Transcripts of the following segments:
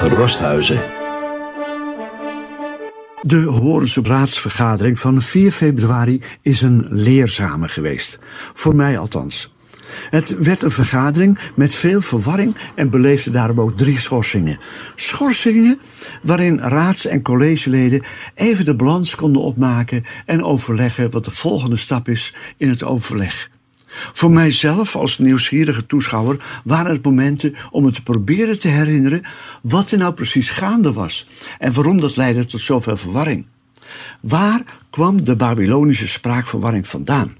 Rosthuizen. De Horense raadsvergadering van 4 februari is een leerzame geweest. Voor mij althans. Het werd een vergadering met veel verwarring en beleefde daarom ook drie schorsingen. Schorsingen waarin raads- en collegeleden even de balans konden opmaken en overleggen wat de volgende stap is in het overleg. Voor mijzelf als nieuwsgierige toeschouwer waren het momenten om me te proberen te herinneren wat er nou precies gaande was en waarom dat leidde tot zoveel verwarring. Waar kwam de Babylonische spraakverwarring vandaan?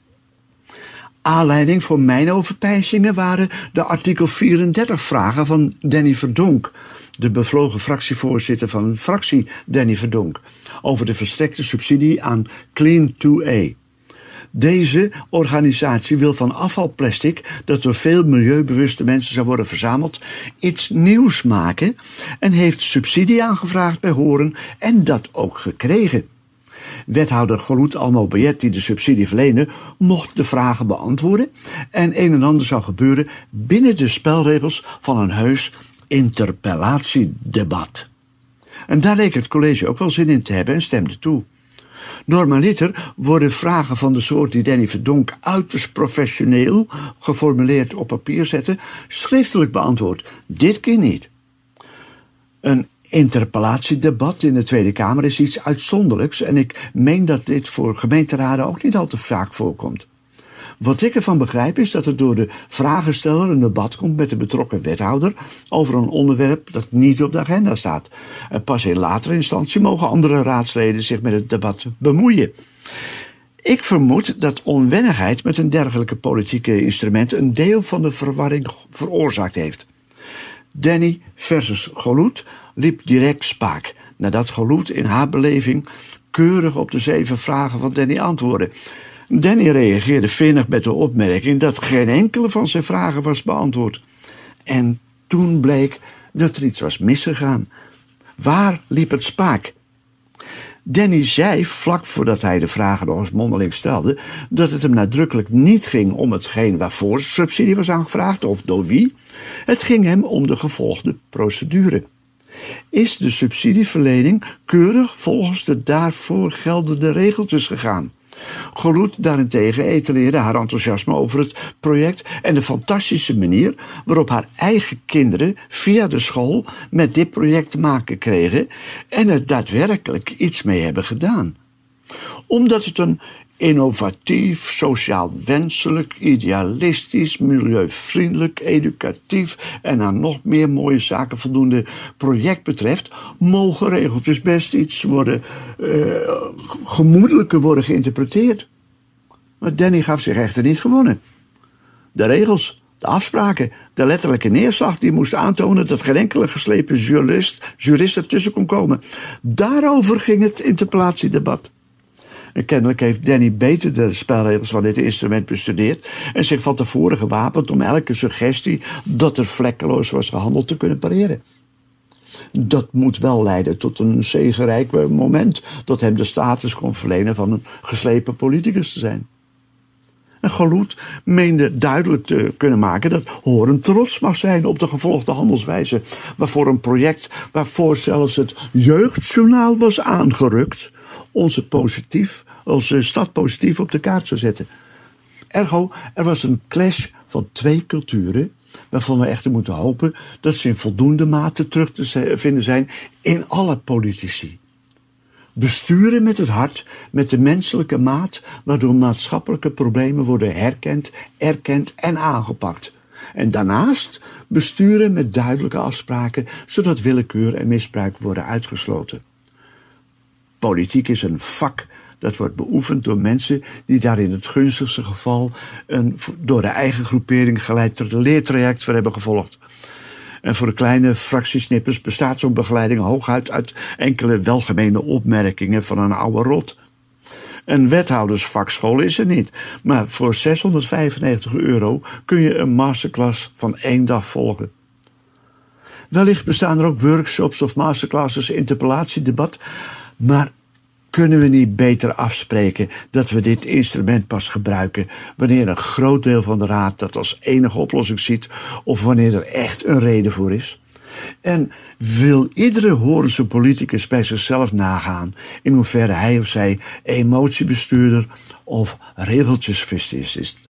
Aanleiding voor mijn overpeinzingen waren de artikel 34 vragen van Danny Verdonk, de bevlogen fractievoorzitter van fractie Danny Verdonk, over de verstrekte subsidie aan Clean 2A. Deze organisatie wil van afvalplastic, dat door veel milieubewuste mensen zou worden verzameld, iets nieuws maken en heeft subsidie aangevraagd bij Horen en dat ook gekregen. Wethouder Goloet Almobayet, die de subsidie verleende, mocht de vragen beantwoorden en een en ander zou gebeuren binnen de spelregels van een heus interpellatiedebat. En daar leek het college ook wel zin in te hebben en stemde toe. Normaliter worden vragen van de soort die Danny Verdonk uiterst professioneel geformuleerd op papier zetten, schriftelijk beantwoord. Dit keer niet. Een interpellatiedebat in de Tweede Kamer is iets uitzonderlijks en ik meen dat dit voor gemeenteraden ook niet al te vaak voorkomt. Wat ik ervan begrijp is dat er door de vragensteller een debat komt met de betrokken wethouder over een onderwerp dat niet op de agenda staat. Pas in latere instantie mogen andere raadsleden zich met het debat bemoeien. Ik vermoed dat onwennigheid met een dergelijke politieke instrument een deel van de verwarring veroorzaakt heeft. Danny versus Goloet liep direct spaak, nadat Goloet in haar beleving keurig op de zeven vragen van Danny antwoordde. Danny reageerde vinnig met de opmerking dat geen enkele van zijn vragen was beantwoord. En toen bleek dat er iets was misgegaan. Waar liep het spaak? Danny zei, vlak voordat hij de vragen nog eens mondeling stelde, dat het hem nadrukkelijk niet ging om hetgeen waarvoor subsidie was aangevraagd of door wie. Het ging hem om de gevolgde procedure. Is de subsidieverlening keurig volgens de daarvoor geldende regeltjes gegaan? Goloet daarentegen etaleerde haar enthousiasme over het project en de fantastische manier waarop haar eigen kinderen via de school met dit project te maken kregen en er daadwerkelijk iets mee hebben gedaan. Omdat het een innovatief, sociaal wenselijk, idealistisch, milieuvriendelijk, educatief en aan nog meer mooie zaken voldoende project betreft, mogen regeltjes best iets worden, uh, gemoedelijker worden geïnterpreteerd. Maar Danny gaf zich echter niet gewonnen. De regels, de afspraken, de letterlijke neerslag die moest aantonen dat geen enkele geslepen jurist, jurist ertussen kon komen. Daarover ging het interpellatiedebat. En kennelijk heeft Danny beter de spelregels van dit instrument bestudeerd en zich van tevoren gewapend om elke suggestie dat er vlekkeloos was gehandeld te kunnen pareren. Dat moet wel leiden tot een zegenrijk moment dat hem de status kon verlenen van een geslepen politicus te zijn. Meende duidelijk te kunnen maken dat Horen trots mag zijn op de gevolgde handelswijze, waarvoor een project waarvoor zelfs het jeugdjournaal was aangerukt, onze, positief, onze stad positief op de kaart zou zetten. Ergo, er was een clash van twee culturen, waarvan we echter moeten hopen dat ze in voldoende mate terug te vinden zijn in alle politici. Besturen met het hart, met de menselijke maat, waardoor maatschappelijke problemen worden herkend, erkend en aangepakt. En daarnaast besturen met duidelijke afspraken, zodat willekeur en misbruik worden uitgesloten. Politiek is een vak dat wordt beoefend door mensen die daar in het gunstigste geval een door de eigen groepering geleid leertraject voor hebben gevolgd. En voor de kleine fractiesnippers bestaat zo'n begeleiding hooguit uit enkele welgemene opmerkingen van een oude rot. Een wethoudersvakschool is er niet, maar voor 695 euro kun je een masterclass van één dag volgen. Wellicht bestaan er ook workshops of masterclasses interpellatiedebat, maar kunnen we niet beter afspreken dat we dit instrument pas gebruiken wanneer een groot deel van de raad dat als enige oplossing ziet of wanneer er echt een reden voor is? En wil iedere Horense politicus bij zichzelf nagaan in hoeverre hij of zij emotiebestuurder of regeltjesfist is.